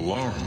loud